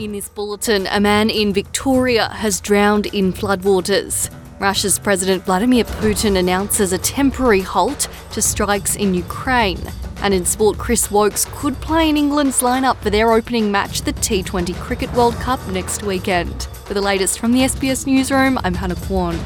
In this bulletin, a man in Victoria has drowned in floodwaters. Russia's President Vladimir Putin announces a temporary halt to strikes in Ukraine. And in sport, Chris Woakes could play in England's lineup for their opening match, the T20 Cricket World Cup, next weekend. For the latest from the SBS Newsroom, I'm Hannah Kwan.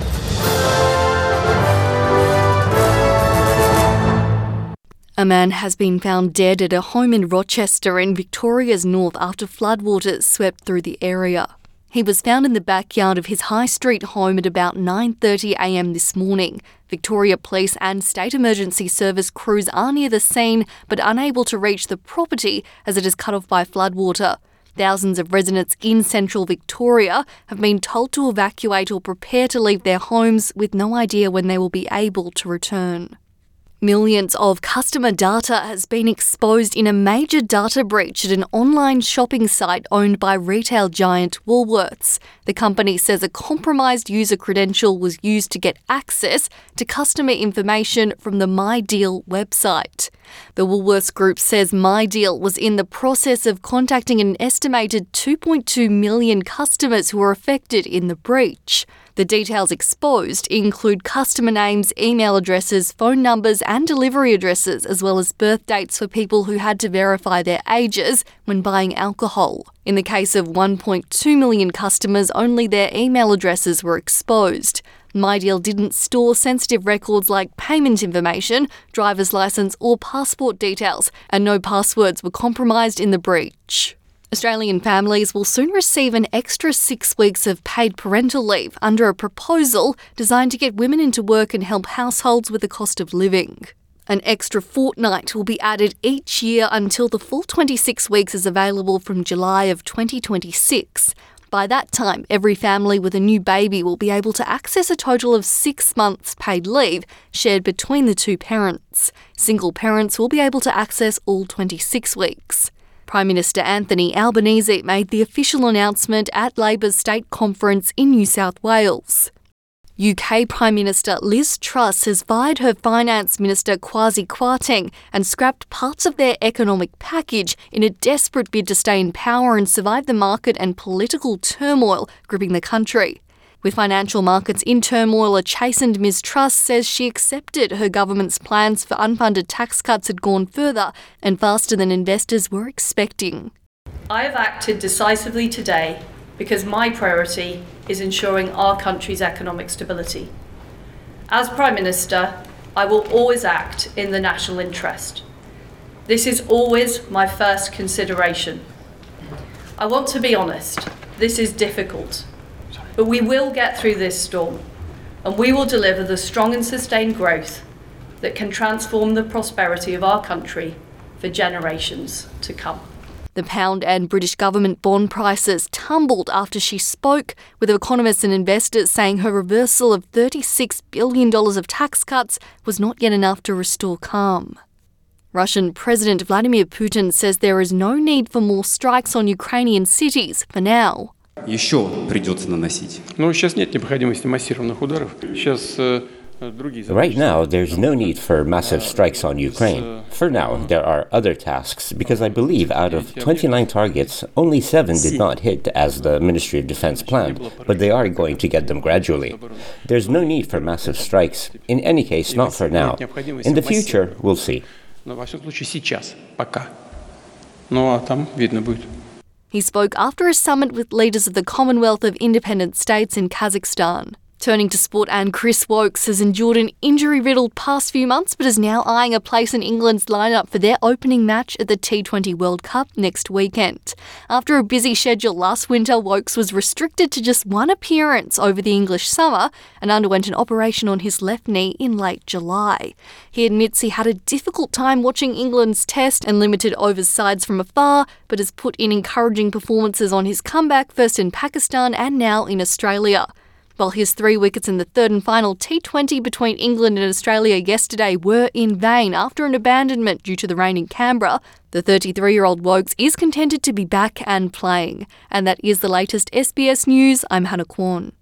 A man has been found dead at a home in Rochester in Victoria's north after floodwaters swept through the area. He was found in the backyard of his High Street home at about 9:30 a.m. this morning. Victoria Police and State Emergency Service crews are near the scene but unable to reach the property as it is cut off by floodwater. Thousands of residents in central Victoria have been told to evacuate or prepare to leave their homes with no idea when they will be able to return. Millions of customer data has been exposed in a major data breach at an online shopping site owned by retail giant Woolworths. The company says a compromised user credential was used to get access to customer information from the MyDeal website. The Woolworths Group says MyDeal was in the process of contacting an estimated 2.2 million customers who were affected in the breach. The details exposed include customer names, email addresses, phone numbers, and delivery addresses, as well as birth dates for people who had to verify their ages when buying alcohol. In the case of 1.2 million customers, only their email addresses were exposed. MyDeal didn't store sensitive records like payment information, driver's license, or passport details, and no passwords were compromised in the breach. Australian families will soon receive an extra six weeks of paid parental leave under a proposal designed to get women into work and help households with the cost of living. An extra fortnight will be added each year until the full 26 weeks is available from July of 2026. By that time, every family with a new baby will be able to access a total of six months paid leave shared between the two parents. Single parents will be able to access all 26 weeks. Prime Minister Anthony Albanese made the official announcement at Labor's state conference in New South Wales. UK Prime Minister Liz Truss has fired her Finance Minister Kwasi Kwarteng and scrapped parts of their economic package in a desperate bid to stay in power and survive the market and political turmoil gripping the country. With financial markets in turmoil, a chastened Ms Truss says she accepted her government's plans for unfunded tax cuts had gone further and faster than investors were expecting. I have acted decisively today because my priority is ensuring our country's economic stability. As Prime Minister, I will always act in the national interest. This is always my first consideration. I want to be honest, this is difficult. But we will get through this storm and we will deliver the strong and sustained growth that can transform the prosperity of our country for generations to come. The pound and British government bond prices tumbled after she spoke, with economists and investors saying her reversal of $36 billion of tax cuts was not yet enough to restore calm. Russian President Vladimir Putin says there is no need for more strikes on Ukrainian cities for now еще придется наносить? Ну, сейчас нет необходимости массированных ударов. Сейчас Right now, there's no need for massive strikes on Ukraine. For now, there are other tasks because I believe out of 29 targets, only seven did not hit as the Ministry of Defense planned, but they are going to get them gradually. There's no need for massive strikes. In any case, not for now. In the future, we'll see. Ну а там видно будет. He spoke after a summit with leaders of the Commonwealth of Independent States in Kazakhstan. Turning to sport, and Chris Woakes has endured an injury riddled past few months but is now eyeing a place in England's lineup for their opening match at the T20 World Cup next weekend. After a busy schedule last winter, Woakes was restricted to just one appearance over the English summer and underwent an operation on his left knee in late July. He admits he had a difficult time watching England's test and limited overs sides from afar, but has put in encouraging performances on his comeback, first in Pakistan and now in Australia. While his three wickets in the third and final T20 between England and Australia yesterday were in vain after an abandonment due to the rain in Canberra, the 33 year old Woakes is contented to be back and playing. And that is the latest SBS News. I'm Hannah Kwan.